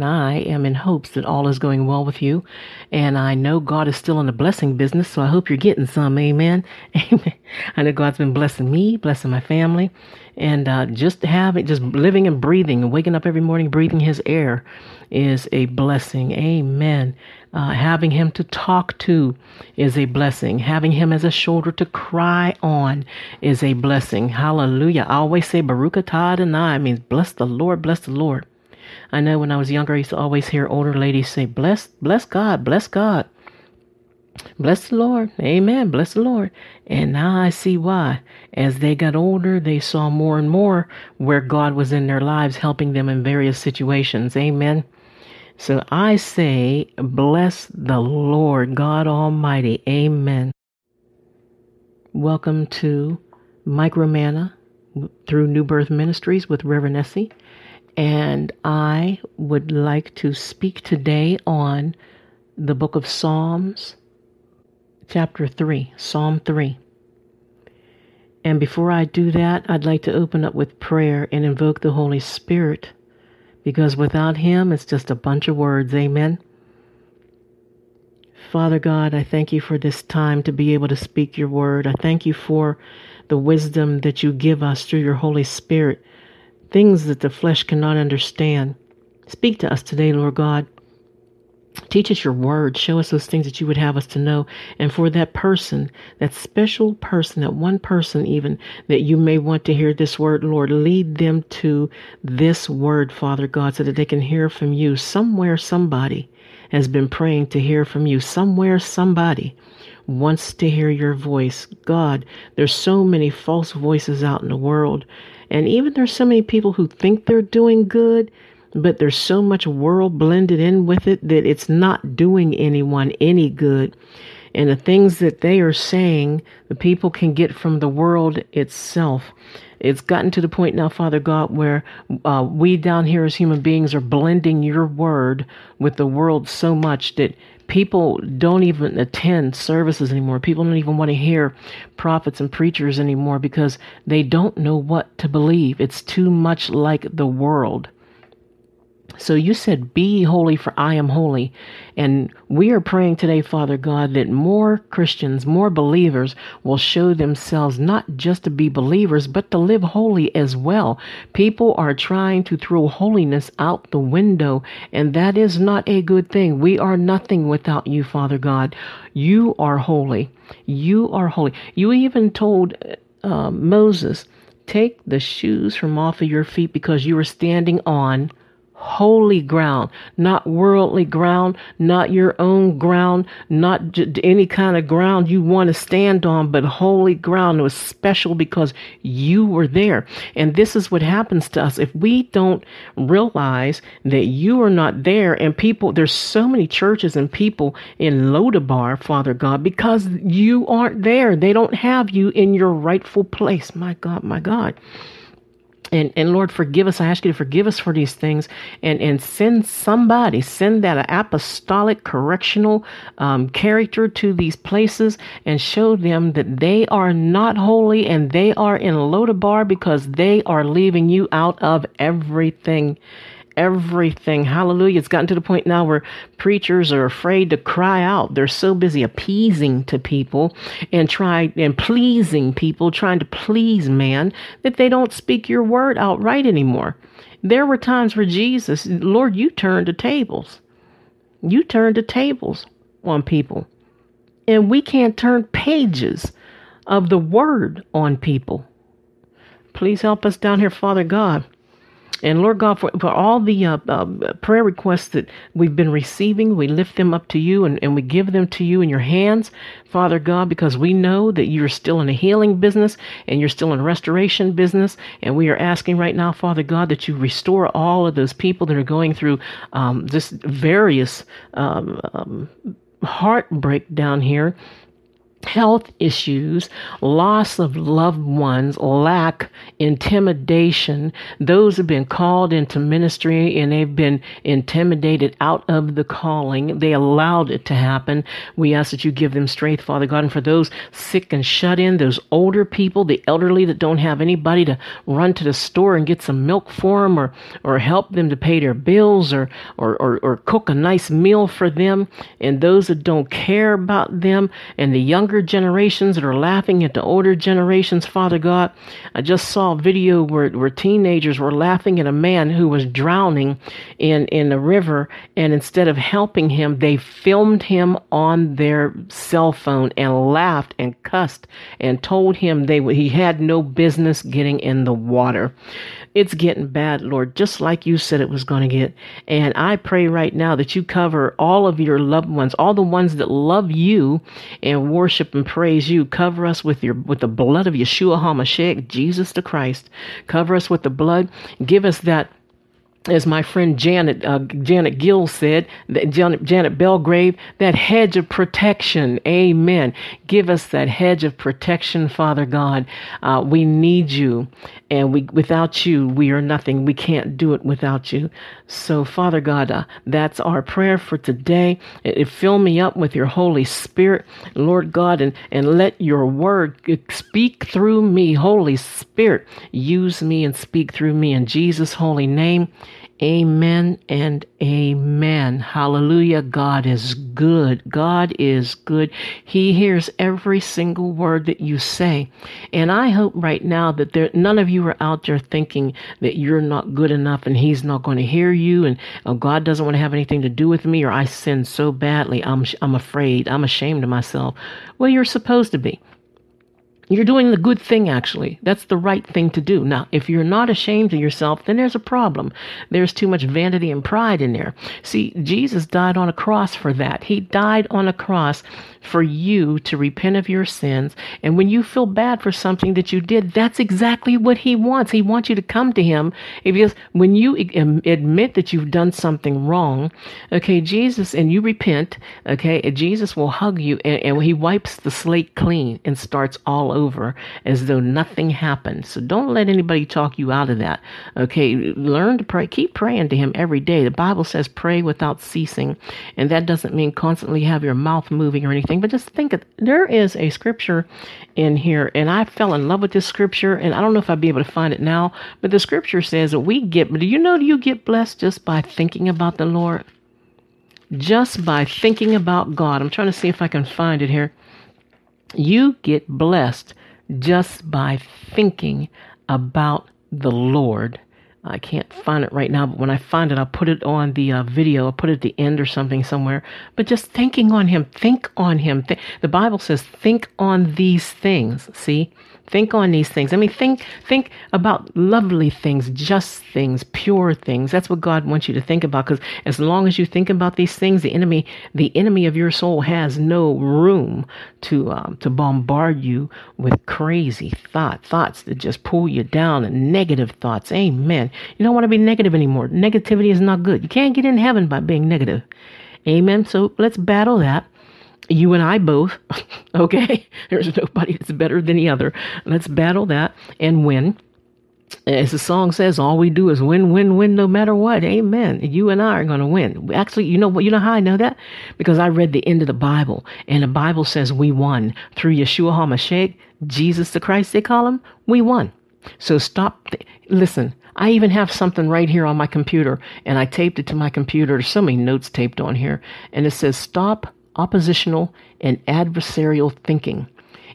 and I am in hopes that all is going well with you. And I know God is still in the blessing business, so I hope you're getting some. Amen. Amen. I know God's been blessing me, blessing my family, and uh, just having, just living and breathing and waking up every morning, breathing His air is a blessing. Amen. Uh, having Him to talk to is a blessing. Having Him as a shoulder to cry on is a blessing. Hallelujah. I always say Baruch atah Adonai means bless the Lord, bless the Lord. I know when I was younger, I used to always hear older ladies say, Bless, bless God, bless God. Bless the Lord. Amen. Bless the Lord. And now I see why. As they got older, they saw more and more where God was in their lives, helping them in various situations. Amen. So I say, bless the Lord God Almighty. Amen. Welcome to Micromana through New Birth Ministries with Reverend Essie. And I would like to speak today on the book of Psalms, chapter 3, Psalm 3. And before I do that, I'd like to open up with prayer and invoke the Holy Spirit because without Him, it's just a bunch of words. Amen. Father God, I thank you for this time to be able to speak your word. I thank you for the wisdom that you give us through your Holy Spirit things that the flesh cannot understand. Speak to us today, Lord God. Teach us your word. Show us those things that you would have us to know. And for that person, that special person, that one person even that you may want to hear this word, Lord, lead them to this word, Father God, so that they can hear from you. Somewhere, somebody has been praying to hear from you. Somewhere, somebody wants to hear your voice. God, there's so many false voices out in the world. And even there's so many people who think they're doing good, but there's so much world blended in with it that it's not doing anyone any good. And the things that they are saying, the people can get from the world itself. It's gotten to the point now, Father God, where uh, we down here as human beings are blending your word with the world so much that people don't even attend services anymore. People don't even want to hear prophets and preachers anymore because they don't know what to believe. It's too much like the world. So you said, Be holy, for I am holy. And we are praying today, Father God, that more Christians, more believers will show themselves not just to be believers, but to live holy as well. People are trying to throw holiness out the window, and that is not a good thing. We are nothing without you, Father God. You are holy. You are holy. You even told uh, Moses, Take the shoes from off of your feet because you are standing on holy ground, not worldly ground, not your own ground, not any kind of ground you want to stand on, but holy ground. It was special because you were there. And this is what happens to us if we don't realize that you are not there. And people, there's so many churches and people in Lodabar, Father God, because you aren't there. They don't have you in your rightful place. My God, my God. And, and Lord, forgive us. I ask you to forgive us for these things and, and send somebody, send that apostolic correctional um, character to these places and show them that they are not holy and they are in a Lodabar because they are leaving you out of everything everything. Hallelujah. It's gotten to the point now where preachers are afraid to cry out. They're so busy appeasing to people and trying and pleasing people, trying to please man, that they don't speak your word outright anymore. There were times where Jesus, Lord, you turned the tables. You turned the tables on people. And we can't turn pages of the word on people. Please help us down here, Father God. And Lord God, for, for all the uh, uh, prayer requests that we've been receiving, we lift them up to you and, and we give them to you in your hands, Father God, because we know that you're still in a healing business and you're still in a restoration business. And we are asking right now, Father God, that you restore all of those people that are going through um, this various um, um, heartbreak down here health issues, loss of loved ones, lack, intimidation. Those have been called into ministry and they've been intimidated out of the calling. They allowed it to happen. We ask that you give them strength, Father God. And for those sick and shut in, those older people, the elderly that don't have anybody to run to the store and get some milk for them or, or help them to pay their bills or, or, or, or cook a nice meal for them. And those that don't care about them and the younger younger generations that are laughing at the older generations, Father God. I just saw a video where, where teenagers were laughing at a man who was drowning in, in the river, and instead of helping him, they filmed him on their cell phone and laughed and cussed and told him they he had no business getting in the water. It's getting bad, Lord, just like you said it was going to get. And I pray right now that you cover all of your loved ones, all the ones that love you and worship and praise you. Cover us with your with the blood of Yeshua HaMashiach, Jesus the Christ. Cover us with the blood. Give us that as my friend Janet uh, Janet Gill said, Janet, Janet Belgrave, that hedge of protection. Amen. Give us that hedge of protection, Father God. Uh, we need you, and we without you we are nothing. We can't do it without you. So, Father God, uh, that's our prayer for today. It, it fill me up with your Holy Spirit, Lord God, and and let your word speak through me, Holy Spirit. Use me and speak through me in Jesus' holy name. Amen and amen. Hallelujah. God is good. God is good. He hears every single word that you say. And I hope right now that there, none of you are out there thinking that you're not good enough and he's not going to hear you and oh, God doesn't want to have anything to do with me or I sin so badly. I'm, I'm afraid. I'm ashamed of myself. Well, you're supposed to be. You're doing the good thing, actually. That's the right thing to do. Now, if you're not ashamed of yourself, then there's a problem. There's too much vanity and pride in there. See, Jesus died on a cross for that. He died on a cross for you to repent of your sins. And when you feel bad for something that you did, that's exactly what He wants. He wants you to come to Him because when you admit that you've done something wrong, okay, Jesus, and you repent, okay, Jesus will hug you and, and He wipes the slate clean and starts all over as though nothing happened. So don't let anybody talk you out of that. Okay, learn to pray. Keep praying to Him every day. The Bible says pray without ceasing, and that doesn't mean constantly have your mouth moving or anything but just think there is a scripture in here, and I fell in love with this scripture, and I don't know if I'd be able to find it now, but the scripture says that we get, do you know you get blessed just by thinking about the Lord? Just by thinking about God. I'm trying to see if I can find it here. You get blessed just by thinking about the Lord. I can't find it right now, but when I find it, I'll put it on the uh, video. I'll put it at the end or something somewhere. But just thinking on Him, think on Him. Th- the Bible says, think on these things. See? Think on these things. I mean, think think about lovely things, just things, pure things. That's what God wants you to think about. Because as long as you think about these things, the enemy, the enemy of your soul, has no room to um, to bombard you with crazy thought thoughts that just pull you down and negative thoughts. Amen. You don't want to be negative anymore. Negativity is not good. You can't get in heaven by being negative. Amen. So let's battle that you and I both, okay? There's nobody that's better than the other. Let's battle that and win. As the song says, all we do is win, win, win, no matter what. Amen. You and I are going to win. Actually, you know what? You know how I know that? Because I read the end of the Bible, and the Bible says we won through Yeshua HaMashiach, Jesus the Christ. They call him. We won. So stop. Th- listen. I even have something right here on my computer, and I taped it to my computer. There's so many notes taped on here, and it says stop oppositional, and adversarial thinking.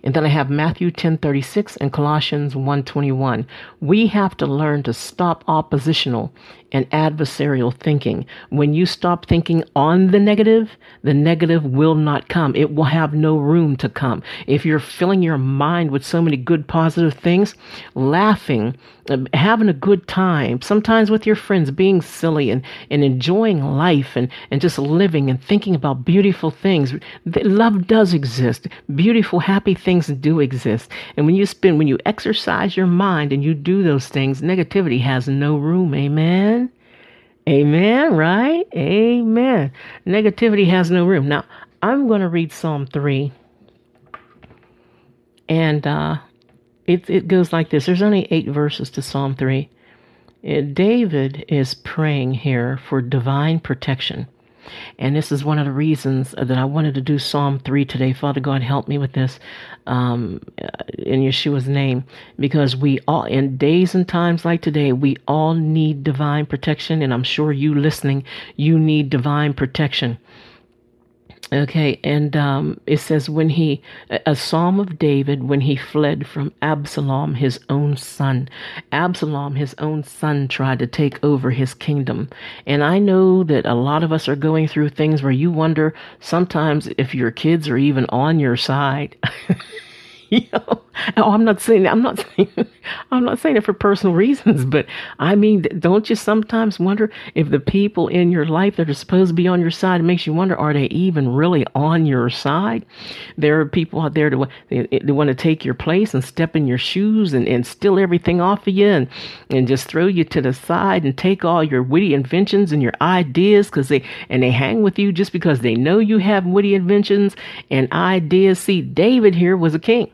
And then I have Matthew 10:36 and Colossians 1:21. We have to learn to stop oppositional and adversarial thinking. When you stop thinking on the negative, the negative will not come. It will have no room to come. If you're filling your mind with so many good, positive things, laughing, um, having a good time, sometimes with your friends, being silly and, and enjoying life and, and just living and thinking about beautiful things. Love does exist. Beautiful, happy things do exist. And when you spend, when you exercise your mind and you do those things, negativity has no room. Amen. Amen, right? Amen. Negativity has no room. Now, I'm going to read Psalm 3. And uh, it, it goes like this there's only eight verses to Psalm 3. Uh, David is praying here for divine protection. And this is one of the reasons that I wanted to do Psalm 3 today. Father God, help me with this um, in Yeshua's name. Because we all, in days and times like today, we all need divine protection. And I'm sure you listening, you need divine protection. Okay, and um, it says when he, a psalm of David, when he fled from Absalom, his own son. Absalom, his own son, tried to take over his kingdom. And I know that a lot of us are going through things where you wonder sometimes if your kids are even on your side. you know, oh, I'm not saying I'm not saying I'm not saying it for personal reasons, but I mean, don't you sometimes wonder if the people in your life that are supposed to be on your side, it makes you wonder, are they even really on your side? There are people out there that they, they want to take your place and step in your shoes and, and steal everything off of you and, and just throw you to the side and take all your witty inventions and your ideas because they and they hang with you just because they know you have witty inventions and ideas. See, David here was a king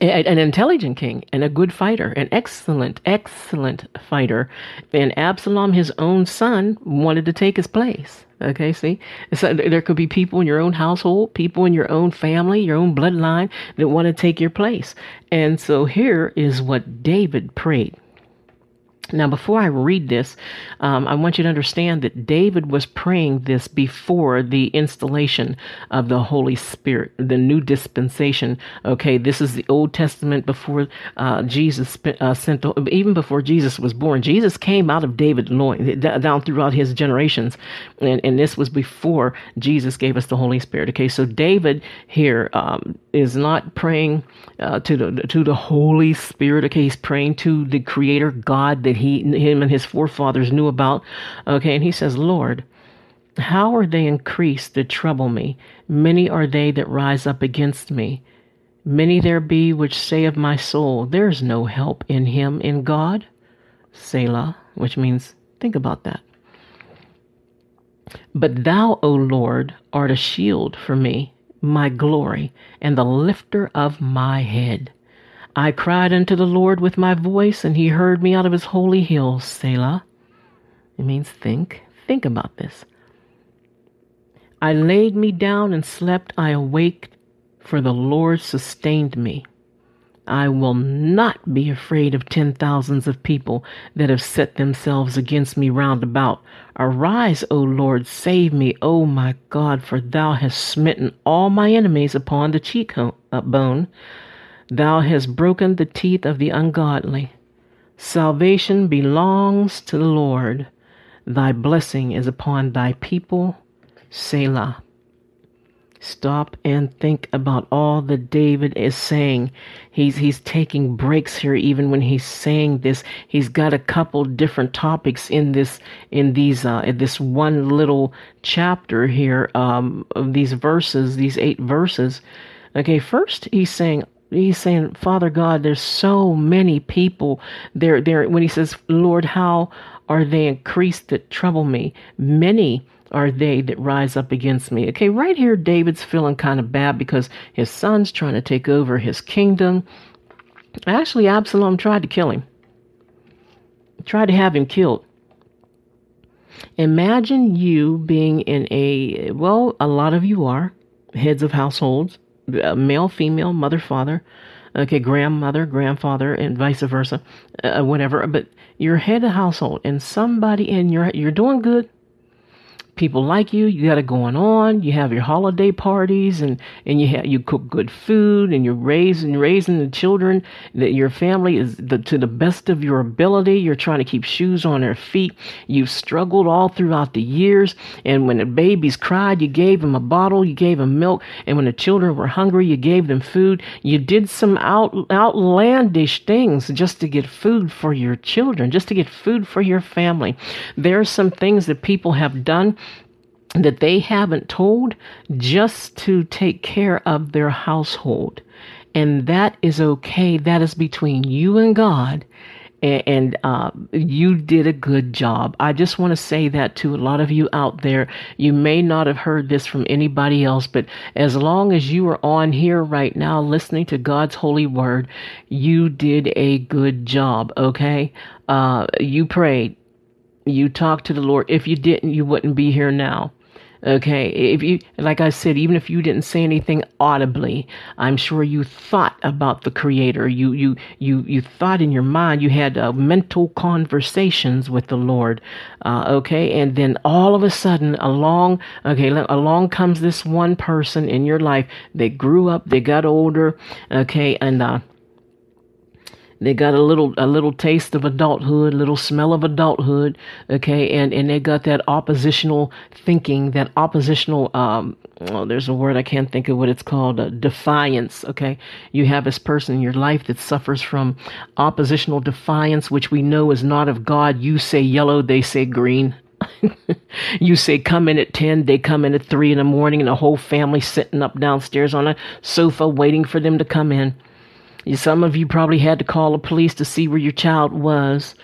an intelligent king and a good fighter, an excellent, excellent fighter. And Absalom, his own son, wanted to take his place. Okay, see? So there could be people in your own household, people in your own family, your own bloodline that want to take your place. And so here is what David prayed. Now, before I read this, um, I want you to understand that David was praying this before the installation of the Holy Spirit, the new dispensation. Okay, this is the Old Testament before uh, Jesus uh, sent, even before Jesus was born. Jesus came out of David's loin, down throughout his generations, and, and this was before Jesus gave us the Holy Spirit. Okay, so David here um, is not praying uh, to the to the Holy Spirit. Okay, he's praying to the Creator God that he him and his forefathers knew about. Okay, and he says, Lord, how are they increased that trouble me? Many are they that rise up against me. Many there be which say of my soul, There is no help in him in God. Selah, which means think about that. But thou, O Lord, art a shield for me, my glory, and the lifter of my head. I cried unto the Lord with my voice, and he heard me out of his holy hill, Selah. It means think. Think about this. I laid me down and slept. I awaked, for the Lord sustained me. I will not be afraid of ten thousands of people that have set themselves against me round about. Arise, O Lord, save me, O my God, for thou hast smitten all my enemies upon the cheekbone. Uh, Thou hast broken the teeth of the ungodly. Salvation belongs to the Lord. Thy blessing is upon thy people. Selah. Stop and think about all that David is saying. He's he's taking breaks here even when he's saying this. He's got a couple different topics in this in these uh, in this one little chapter here um, of these verses, these eight verses. Okay, first he's saying he's saying, Father God, there's so many people there. There, when he says, Lord, how are they increased that trouble me? Many are they that rise up against me. Okay, right here, David's feeling kind of bad because his son's trying to take over his kingdom. Actually, Absalom tried to kill him, tried to have him killed. Imagine you being in a, well, a lot of you are heads of households uh, male, female, mother, father, okay, grandmother, grandfather, and vice versa, uh, whatever. But you're head of household, and somebody in your you're doing good people like you. You got it going on. You have your holiday parties, and and you have you cook good food, and you're raising raising the children. That your family is the, to the best of your ability. You're trying to keep shoes on their feet. You've struggled all throughout the years, and when the babies cried, you gave them a bottle, you gave them milk, and when the children were hungry, you gave them food. You did some out outlandish things just to get food for your children, just to get food for your family. There are some things that people have done that they haven't told just to take care of their household. And that is okay. That is between you and God. and, uh, you did a good job. I just want to say that to a lot of you out there. You may not have heard this from anybody else, but as long as you are on here right now listening to God's holy word, you did a good job, okay? Uh, you prayed, you talked to the Lord. If you didn't, you wouldn't be here now. Okay, if you, like I said, even if you didn't say anything audibly, I'm sure you thought about the Creator. You, you, you, you thought in your mind. You had uh, mental conversations with the Lord. Uh, okay, and then all of a sudden, along, okay, along comes this one person in your life. They grew up, they got older. Okay, and uh, they got a little a little taste of adulthood, little smell of adulthood, okay, and and they got that oppositional thinking, that oppositional um oh, there's a word I can't think of what it's called, uh, defiance, okay? You have this person in your life that suffers from oppositional defiance, which we know is not of God. You say yellow, they say green. you say come in at 10 they come in at 3 in the morning and the whole family sitting up downstairs on a sofa waiting for them to come in some of you probably had to call the police to see where your child was.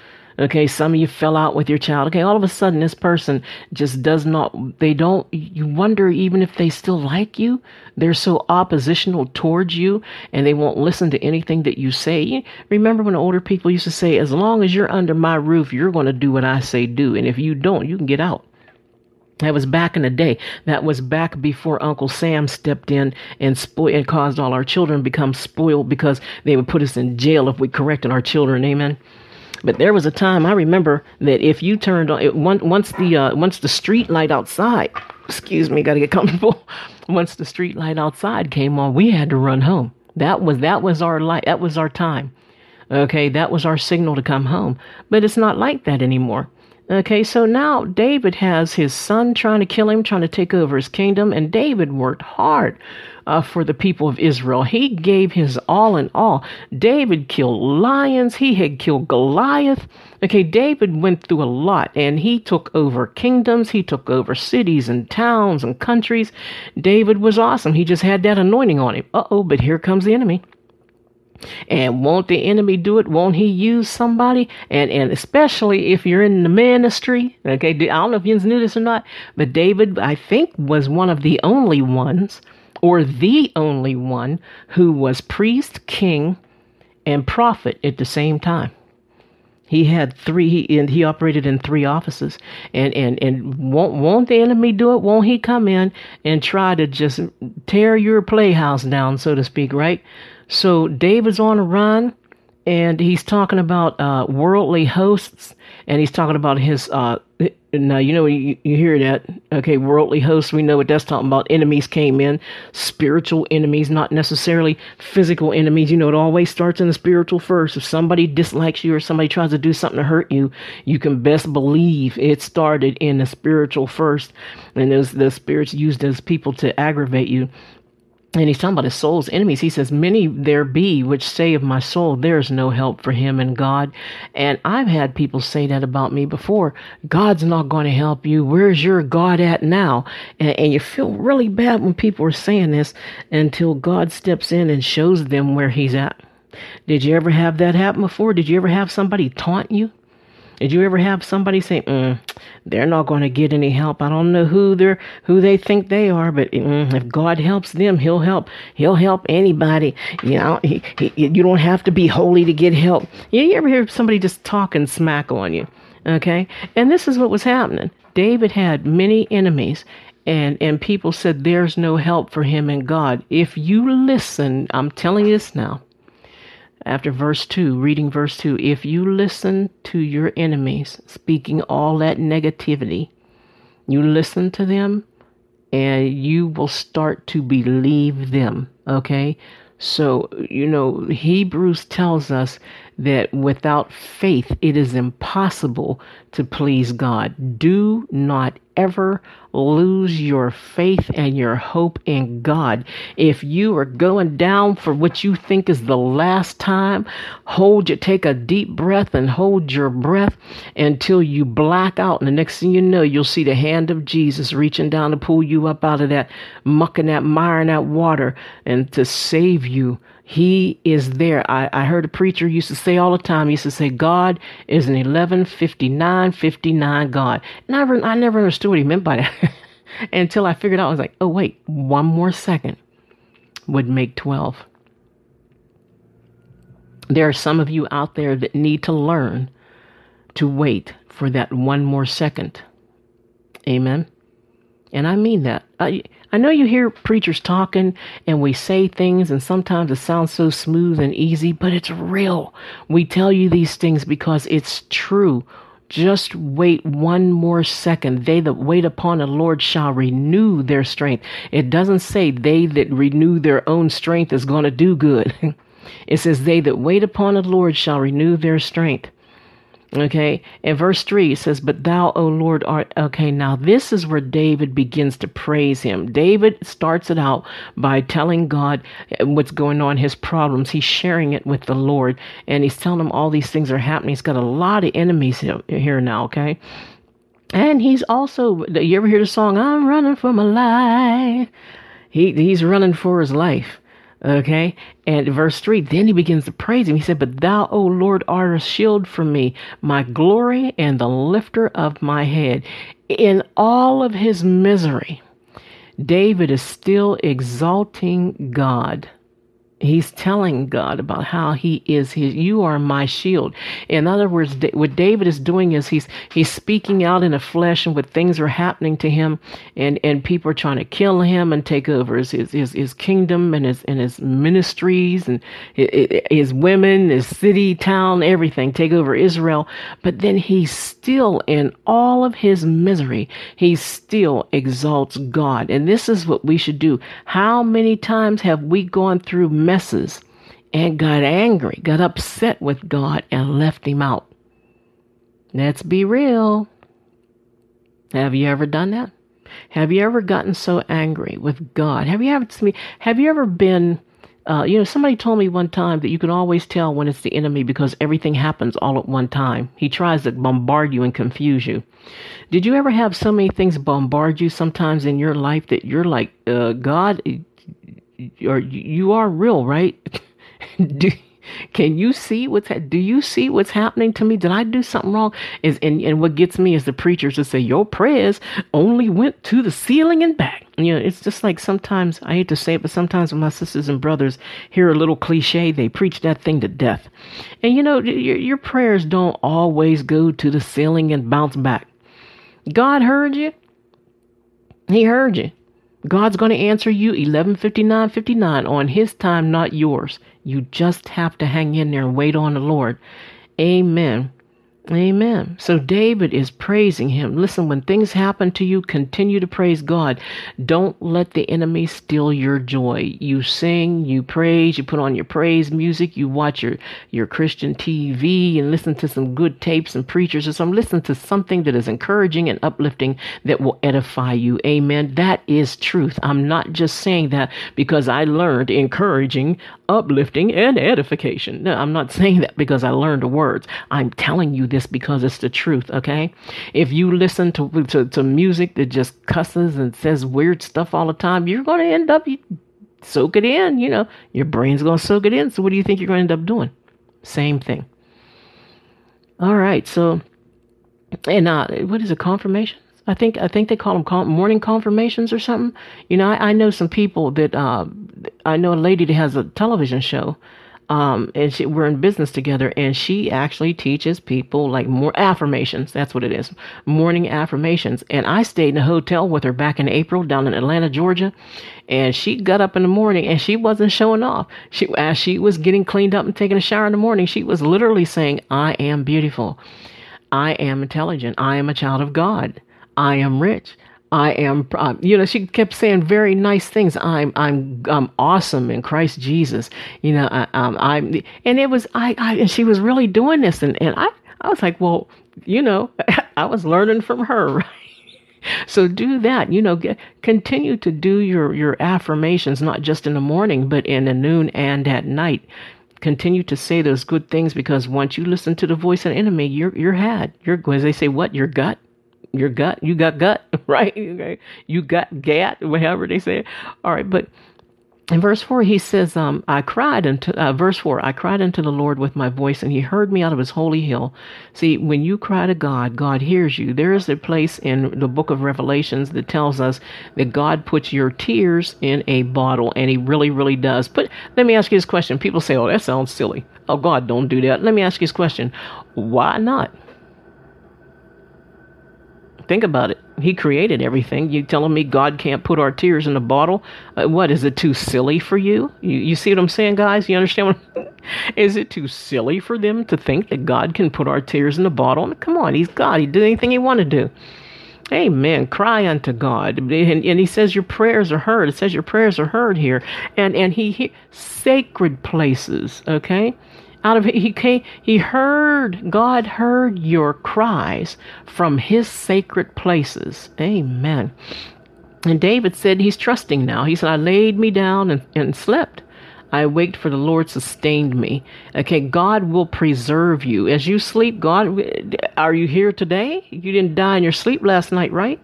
Okay, some of you fell out with your child. Okay, all of a sudden this person just does not, they don't, you wonder even if they still like you. They're so oppositional towards you and they won't listen to anything that you say. Remember when older people used to say, as long as you're under my roof, you're going to do what I say do. And if you don't, you can get out. That was back in the day. That was back before Uncle Sam stepped in and and caused all our children become spoiled because they would put us in jail if we corrected our children. Amen. But there was a time I remember that if you turned on it, once the uh, once the street light outside, excuse me, got to get comfortable. once the street light outside came on, we had to run home. That was that was our light. That was our time. Okay, that was our signal to come home. But it's not like that anymore. Okay, so now David has his son trying to kill him, trying to take over his kingdom, and David worked hard uh, for the people of Israel. He gave his all in all. David killed lions, he had killed Goliath. Okay, David went through a lot and he took over kingdoms, he took over cities and towns and countries. David was awesome. He just had that anointing on him. Uh oh, but here comes the enemy. And won't the enemy do it? Won't he use somebody? And and especially if you're in the ministry, okay. I don't know if you knew this or not, but David, I think, was one of the only ones, or the only one, who was priest, king, and prophet at the same time. He had three, he, and he operated in three offices. And, and, and won't, won't the enemy do it? Won't he come in and try to just tear your playhouse down, so to speak, right? So David's on a run and he's talking about uh, worldly hosts and he's talking about his uh, now you know you, you hear that. Okay worldly hosts we know what that's talking about. Enemies came in spiritual enemies not necessarily physical enemies. You know it always starts in the spiritual first. If somebody dislikes you or somebody tries to do something to hurt you you can best believe it started in the spiritual first. And those the spirits used as people to aggravate you and he's talking about his soul's enemies. He says, Many there be which say of my soul, there is no help for him in God. And I've had people say that about me before. God's not going to help you. Where's your God at now? And, and you feel really bad when people are saying this until God steps in and shows them where he's at. Did you ever have that happen before? Did you ever have somebody taunt you? Did you ever have somebody say, mm, "They're not going to get any help"? I don't know who they're, who they think they are, but mm, if God helps them, He'll help. He'll help anybody. You know, he, he, you don't have to be holy to get help. You ever hear somebody just talking smack on you? Okay, and this is what was happening. David had many enemies, and and people said there's no help for him in God. If you listen, I'm telling you this now after verse 2, reading verse 2, if you listen to your enemies speaking all that negativity, you listen to them and you will start to believe them. Okay? So, you know, Hebrews tells us that without faith it is impossible to please God. Do not ever lose your faith and your hope in God. If you are going down for what you think is the last time, hold your take a deep breath and hold your breath until you black out. And the next thing you know, you'll see the hand of Jesus reaching down to pull you up out of that muck and that mire and that water and to save you He is there. I, I heard a preacher used to say all the time, he used to say, God is an 1159 59 God. And I, never, I never understood what he meant by that until I figured out, I was like, oh, wait, one more second would make 12. There are some of you out there that need to learn to wait for that one more second. Amen. And I mean that. I, I know you hear preachers talking and we say things, and sometimes it sounds so smooth and easy, but it's real. We tell you these things because it's true. Just wait one more second. They that wait upon the Lord shall renew their strength. It doesn't say they that renew their own strength is going to do good. it says, They that wait upon the Lord shall renew their strength. Okay. and verse 3, it says, But thou, O Lord, art. Okay. Now, this is where David begins to praise him. David starts it out by telling God eh, what's going on, his problems. He's sharing it with the Lord, and he's telling him all these things are happening. He's got a lot of enemies here now. Okay. And he's also, you ever hear the song, I'm running for my life? He, he's running for his life. Okay. And verse 3, then he begins to praise him. He said, But thou, O Lord, art a shield for me, my glory and the lifter of my head. In all of his misery, David is still exalting God He's telling God about how he is his, you are my shield. In other words, what David is doing is he's, he's speaking out in the flesh and what things are happening to him and, and people are trying to kill him and take over his, his, his, kingdom and his, and his ministries and his women, his city, town, everything, take over Israel. But then he's still, in all of his misery, he still exalts God. And this is what we should do. How many times have we gone through messes and got angry, got upset with God, and left Him out. Let's be real. Have you ever done that? Have you ever gotten so angry with God? Have you ever have you ever been uh, you know, somebody told me one time that you can always tell when it's the enemy because everything happens all at one time. He tries to bombard you and confuse you. Did you ever have so many things bombard you sometimes in your life that you're like, uh, God, are you are real, right? do, can you see what's do you see what's happening to me? Did I do something wrong? Is and, and what gets me is the preachers to say your prayers only went to the ceiling and back. You know, it's just like sometimes I hate to say it, but sometimes when my sisters and brothers hear a little cliche, they preach that thing to death. And you know, your, your prayers don't always go to the ceiling and bounce back. God heard you. He heard you. God's going to answer you 11:59:59 on his time not yours. You just have to hang in there and wait on the Lord. Amen. Amen. So David is praising him. Listen, when things happen to you, continue to praise God. Don't let the enemy steal your joy. You sing, you praise, you put on your praise music, you watch your, your Christian TV and listen to some good tapes and preachers or some listen to something that is encouraging and uplifting that will edify you. Amen. That is truth. I'm not just saying that because I learned encouraging, uplifting, and edification. No, I'm not saying that because I learned the words. I'm telling you this this because it's the truth, okay? If you listen to, to, to music that just cusses and says weird stuff all the time, you're going to end up, you soak it in, you know, your brain's going to soak it in. So what do you think you're going to end up doing? Same thing. All right, so, and uh, what is it, confirmation? I think I think they call them morning confirmations or something. You know, I, I know some people that uh, I know a lady that has a television show um, and she, we're in business together, and she actually teaches people like more affirmations. That's what it is, morning affirmations. And I stayed in a hotel with her back in April down in Atlanta, Georgia, and she got up in the morning and she wasn't showing off. She, as she was getting cleaned up and taking a shower in the morning, she was literally saying, "I am beautiful, I am intelligent, I am a child of God, I am rich." I am, uh, you know, she kept saying very nice things. I'm, I'm, I'm awesome in Christ Jesus. You know, I, um, I'm, and it was, I, I, and she was really doing this, and and I, I was like, well, you know, I was learning from her, right? So do that. You know, get, continue to do your your affirmations, not just in the morning, but in the noon and at night. Continue to say those good things because once you listen to the voice of the enemy, you're you're had. You're as they say, what your gut your gut. You got gut, right? Okay. You got gat, whatever they say. All right, but in verse 4 he says um, i cried unto uh, verse 4 i cried unto the lord with my voice and he heard me out of his holy hill see when you cry to god god hears you there is a place in the book of revelations that tells us that god puts your tears in a bottle and he really really does but let me ask you this question people say oh that sounds silly oh god don't do that let me ask you this question why not Think about it. He created everything. You telling me God can't put our tears in a bottle? Uh, what is it too silly for you? you? You see what I'm saying, guys? You understand what? is it too silly for them to think that God can put our tears in a bottle? Come on, He's God. He did anything He want to do. Amen. Cry unto God. And, and, he says your prayers are heard. It says your prayers are heard here. And and he, he sacred places, okay? Out of it he came, he heard God heard your cries from his sacred places. Amen. And David said he's trusting now. He said, I laid me down and, and slept. I waked for the Lord sustained me. Okay, God will preserve you. As you sleep, God, are you here today? You didn't die in your sleep last night, right?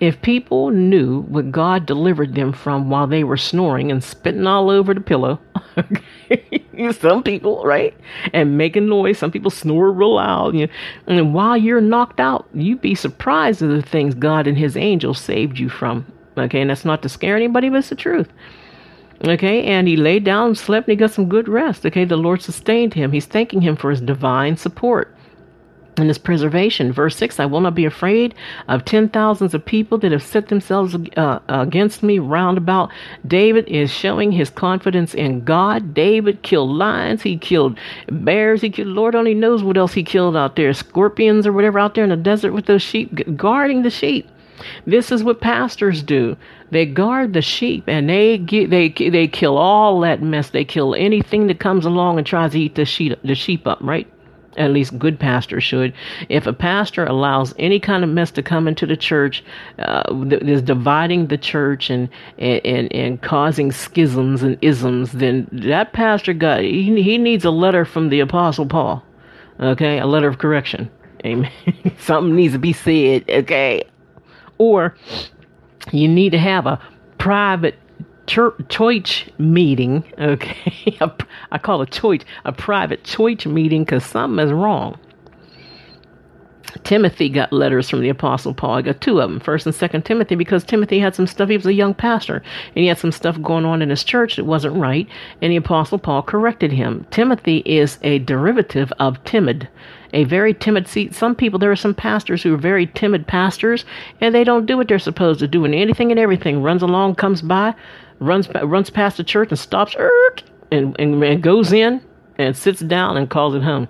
If people knew what God delivered them from while they were snoring and spitting all over the pillow, some people, right, and making noise, some people snore real loud, you know, and while you're knocked out, you'd be surprised at the things God and His angels saved you from. Okay, and that's not to scare anybody, but it's the truth. Okay, and he laid down slept and he got some good rest. Okay, the Lord sustained him. He's thanking him for his divine support and his preservation. Verse 6 I will not be afraid of ten thousands of people that have set themselves uh, against me round about. David is showing his confidence in God. David killed lions, he killed bears, he killed, Lord only knows what else he killed out there, scorpions or whatever out there in the desert with those sheep, guarding the sheep. This is what pastors do. They guard the sheep and they they they kill all that mess. They kill anything that comes along and tries to eat the sheep the sheep up, right? At least good pastors should. If a pastor allows any kind of mess to come into the church, uh, is dividing the church and, and and causing schisms and isms, then that pastor got he, he needs a letter from the apostle Paul. Okay, a letter of correction. Amen. Something needs to be said. Okay, or you need to have a private church meeting, okay? I call a church a private church meeting because something is wrong. Timothy got letters from the Apostle Paul. I got two of them, First and Second Timothy, because Timothy had some stuff. He was a young pastor, and he had some stuff going on in his church that wasn't right, and the Apostle Paul corrected him. Timothy is a derivative of timid, a very timid. See, some people, there are some pastors who are very timid pastors, and they don't do what they're supposed to do, and anything and everything runs along, comes by runs runs past the church and stops and, and, and goes in and sits down and calls it home.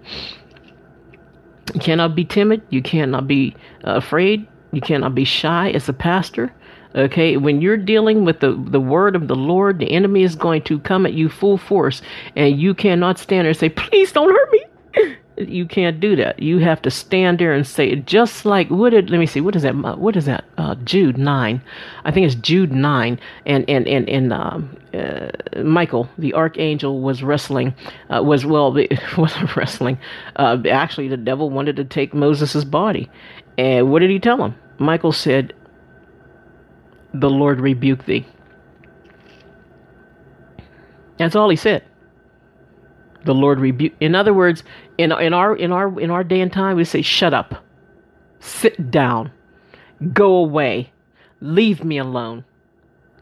You cannot be timid. You cannot be uh, afraid. You cannot be shy as a pastor. Okay, when you're dealing with the, the word of the Lord, the enemy is going to come at you full force, and you cannot stand there and say, Please don't hurt me you can't do that. You have to stand there and say it just like what did let me see what is that what is that uh, Jude nine, I think it's Jude nine and and and and um, uh, Michael the archangel was wrestling uh, was well wasn't wrestling uh, actually the devil wanted to take Moses's body and what did he tell him? Michael said, "The Lord rebuke thee." That's all he said the Lord rebuke. In other words, in in our in our in our day and time, we say, "Shut up, sit down, go away, leave me alone."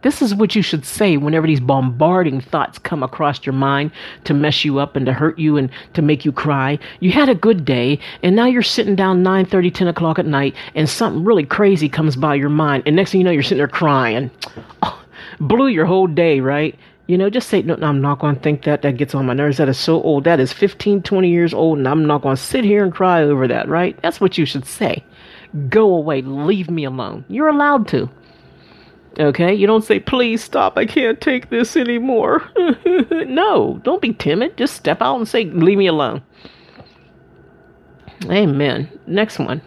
This is what you should say whenever these bombarding thoughts come across your mind to mess you up and to hurt you and to make you cry. You had a good day, and now you're sitting down 9 30, 10 o'clock at night, and something really crazy comes by your mind, and next thing you know, you're sitting there crying. Oh, blew your whole day, right? You know, just say, no, no I'm not going to think that. That gets on my nerves. That is so old. That is 15, 20 years old, and I'm not going to sit here and cry over that, right? That's what you should say. Go away. Leave me alone. You're allowed to. Okay? You don't say, please stop. I can't take this anymore. no, don't be timid. Just step out and say, leave me alone. Amen. Next one.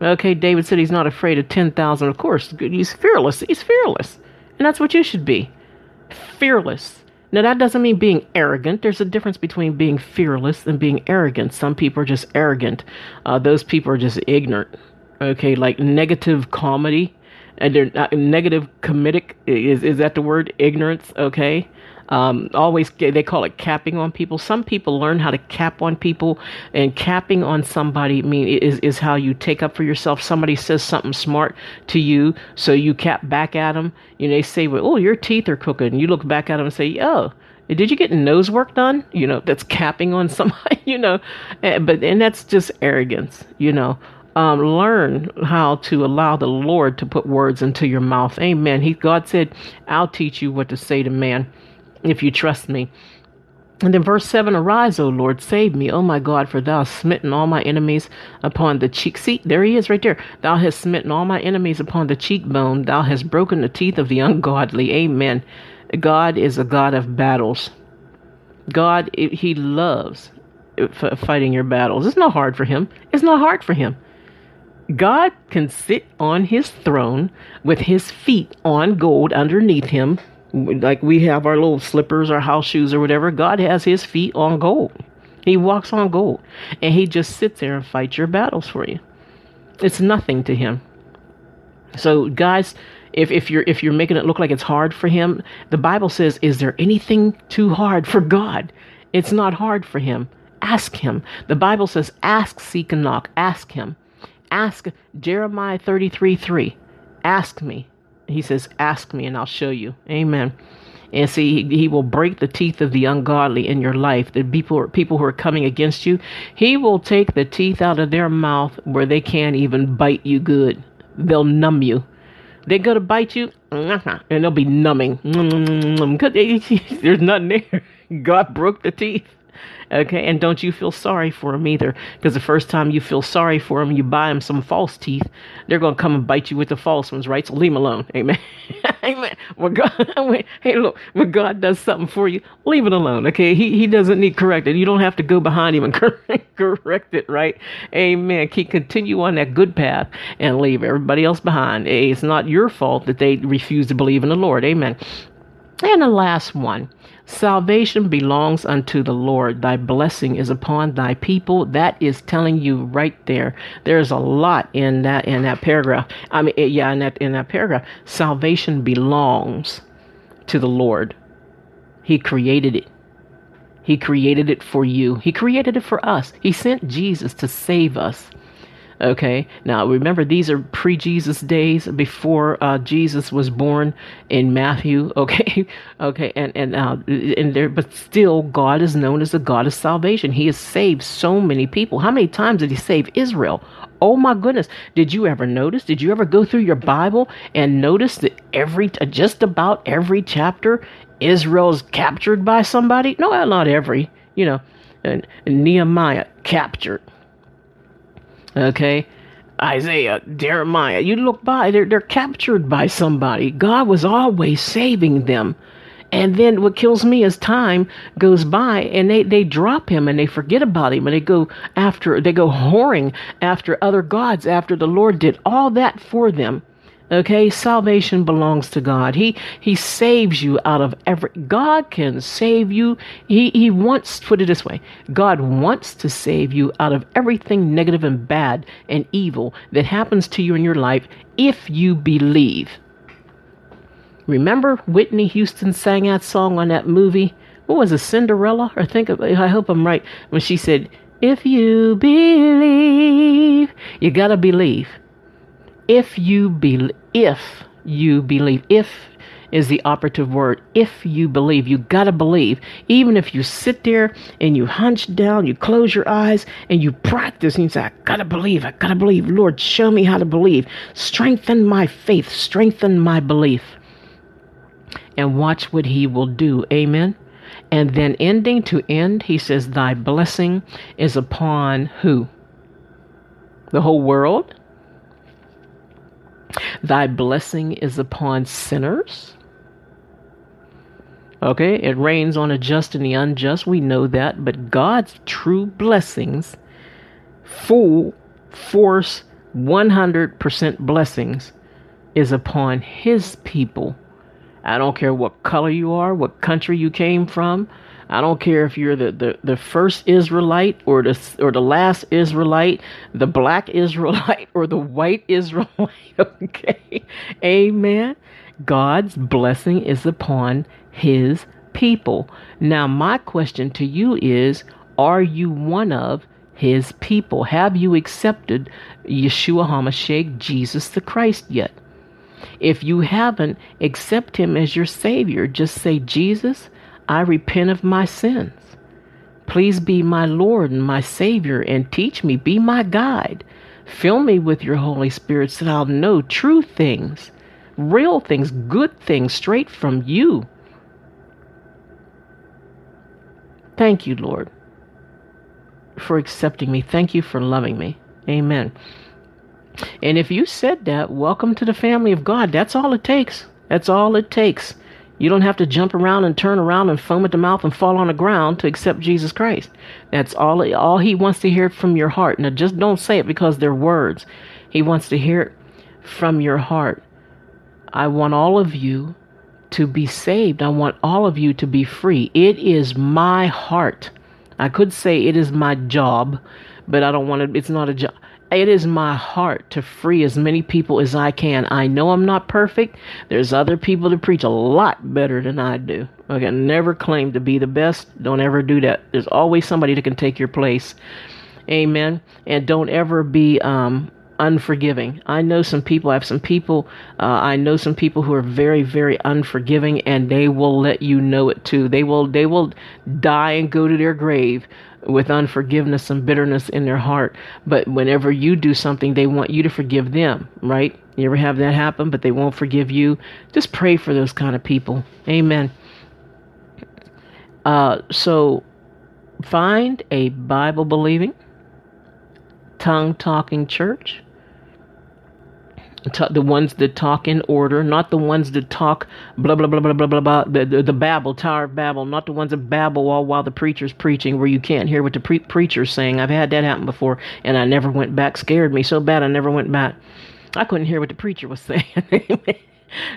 Okay, David said he's not afraid of 10,000. Of course, he's fearless. He's fearless. And that's what you should be fearless. Now, that doesn't mean being arrogant. There's a difference between being fearless and being arrogant. Some people are just arrogant, uh, those people are just ignorant. Okay, like negative comedy. and they're not negative comedic is is that the word ignorance okay um, always they call it capping on people. Some people learn how to cap on people, and capping on somebody mean is is how you take up for yourself. Somebody says something smart to you, so you cap back at them. You know, they say, "Well, oh, your teeth are crooked," and you look back at them and say, "Oh." Did you get nose work done? You know, that's capping on somebody, you know, eh, but, and that's just arrogance, you know. Um, learn how to allow the Lord to put words into your mouth. Amen. He, God said, I'll teach you what to say to man if you trust me. And then verse 7 Arise, O Lord, save me, O my God, for thou hast smitten all my enemies upon the cheek. See, there he is right there. Thou hast smitten all my enemies upon the cheekbone. Thou hast broken the teeth of the ungodly. Amen. God is a God of battles. God, He loves fighting your battles. It's not hard for Him. It's not hard for Him. God can sit on His throne with His feet on gold underneath Him like we have our little slippers or house shoes or whatever, God has his feet on gold. He walks on gold. And he just sits there and fights your battles for you. It's nothing to him. So guys, if, if you're if you're making it look like it's hard for him, the Bible says, is there anything too hard for God? It's not hard for him. Ask him. The Bible says, ask, seek, and knock. Ask him. Ask Jeremiah 33 3. Ask me he says, Ask me and I'll show you. Amen. And see, he will break the teeth of the ungodly in your life. The people, people who are coming against you, he will take the teeth out of their mouth where they can't even bite you good. They'll numb you. They're going to bite you, and they'll be numbing. There's nothing there. God broke the teeth. Okay, and don't you feel sorry for them either, because the first time you feel sorry for them, you buy them some false teeth, they're gonna come and bite you with the false ones, right? So leave them alone. Amen. Amen. When God, hey, look, when God does something for you, leave it alone. Okay, He He doesn't need corrected. You don't have to go behind Him and correct it, right? Amen. Keep continue on that good path and leave everybody else behind. It's not your fault that they refuse to believe in the Lord. Amen. And the last one salvation belongs unto the Lord. Thy blessing is upon thy people. That is telling you right there. There's a lot in that in that paragraph. I mean, eh, yeah, in that in that paragraph, salvation belongs to the Lord. He created it. He created it for you. He created it for us. He sent Jesus to save us. Okay. Now remember, these are pre-Jesus days before uh, Jesus was born in Matthew. Okay. okay. And and uh, and there, but still, God is known as the God of salvation. He has saved so many people. How many times did He save Israel? Oh my goodness! Did you ever notice? Did you ever go through your Bible and notice that every just about every chapter Israel's captured by somebody? No, not every. You know, and, and Nehemiah captured. Okay? Isaiah, Jeremiah, you look by, they're, they're captured by somebody. God was always saving them. And then what kills me is time goes by and they, they drop him and they forget about him and they go after, they go whoring after other gods after the Lord did all that for them. Okay, salvation belongs to God. He He saves you out of every. God can save you. He He wants. Put it this way: God wants to save you out of everything negative and bad and evil that happens to you in your life if you believe. Remember Whitney Houston sang that song on that movie. What was it, Cinderella? Or think I hope I'm right when she said, "If you believe, you gotta believe." If you be if you believe if is the operative word if you believe you got to believe. Even if you sit there and you hunch down you close your eyes and you practice and you say i gotta believe i gotta believe. Lord show me how to believe. Strengthen my faith strengthen my belief. And watch what he will do. Amen? And then ending to end he says thy blessing is upon who? The whole world Thy blessing is upon sinners. Okay, it rains on the just and the unjust. We know that. But God's true blessings, full force, 100% blessings, is upon His people. I don't care what color you are, what country you came from, I don't care if you're the, the, the first Israelite or the or the last Israelite, the black Israelite or the white Israelite. Okay. Amen. God's blessing is upon his people. Now my question to you is are you one of his people? Have you accepted Yeshua HaMashiach, Jesus the Christ yet? If you haven't, accept him as your Savior. Just say, Jesus, I repent of my sins. Please be my Lord and my Savior and teach me, be my guide. Fill me with your Holy Spirit so that I'll know true things, real things, good things straight from you. Thank you, Lord, for accepting me. Thank you for loving me. Amen. And if you said that, welcome to the family of God. That's all it takes. That's all it takes. You don't have to jump around and turn around and foam at the mouth and fall on the ground to accept Jesus Christ. That's all all he wants to hear from your heart. Now just don't say it because they're words. He wants to hear it from your heart. I want all of you to be saved. I want all of you to be free. It is my heart. I could say it is my job, but I don't want to it's not a job. It is my heart to free as many people as I can. I know I'm not perfect. There's other people that preach a lot better than I do. Okay, never claim to be the best. Don't ever do that. There's always somebody that can take your place. Amen. And don't ever be um, unforgiving. I know some people, I have some people, uh, I know some people who are very, very unforgiving and they will let you know it too. They will, they will die and go to their grave with unforgiveness and bitterness in their heart. But whenever you do something, they want you to forgive them, right? You ever have that happen, but they won't forgive you? Just pray for those kind of people. Amen. Uh, so find a Bible believing, tongue talking church the ones that talk in order, not the ones that talk blah blah blah blah blah blah blah the, the, the babble, Tower of Babel, not the ones that babble all while the preacher's preaching, where you can't hear what the pre- preacher's saying. I've had that happen before, and I never went back. Scared me so bad, I never went back. I couldn't hear what the preacher was saying.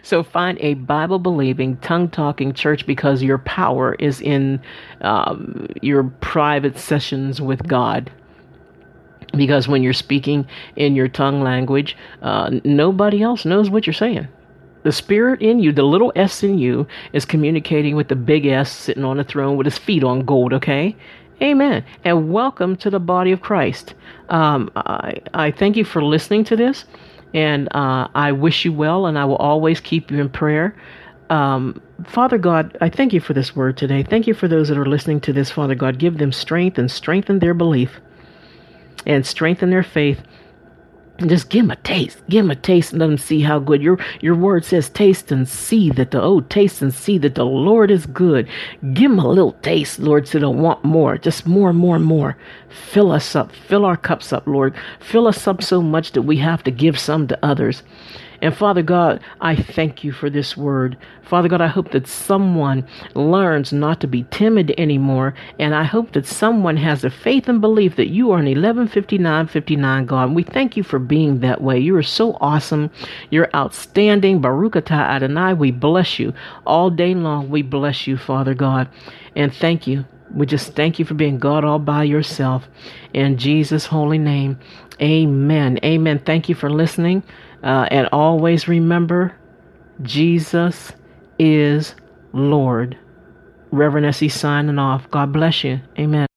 so find a Bible believing, tongue talking church because your power is in um, your private sessions with God because when you're speaking in your tongue language, uh, nobody else knows what you're saying. The spirit in you, the little s in you, is communicating with the big S sitting on the throne with his feet on gold, okay? Amen. And welcome to the body of Christ. Um, I, I thank you for listening to this, and uh, I wish you well, and I will always keep you in prayer. Um, Father God, I thank you for this word today. Thank you for those that are listening to this, Father God. Give them strength and strengthen their belief and strengthen their faith. And just give them a taste. Give them a taste and let them see how good your your word says. Taste and see that the oh, taste and see that the Lord is good. Give them a little taste, Lord, so they'll want more. Just more and more and more. Fill us up. Fill our cups up, Lord. Fill us up so much that we have to give some to others. And Father God, I thank you for this word. Father God, I hope that someone learns not to be timid anymore. And I hope that someone has the faith and belief that you are an 115959 God. And we thank you for being that way. You are so awesome. You're outstanding. Baruch atah Adonai. We bless you all day long. We bless you, Father God. And thank you. We just thank you for being God all by yourself. In Jesus' holy name, amen. Amen. Thank you for listening. Uh, and always remember, Jesus is Lord. Reverend S.E. signing off. God bless you. Amen.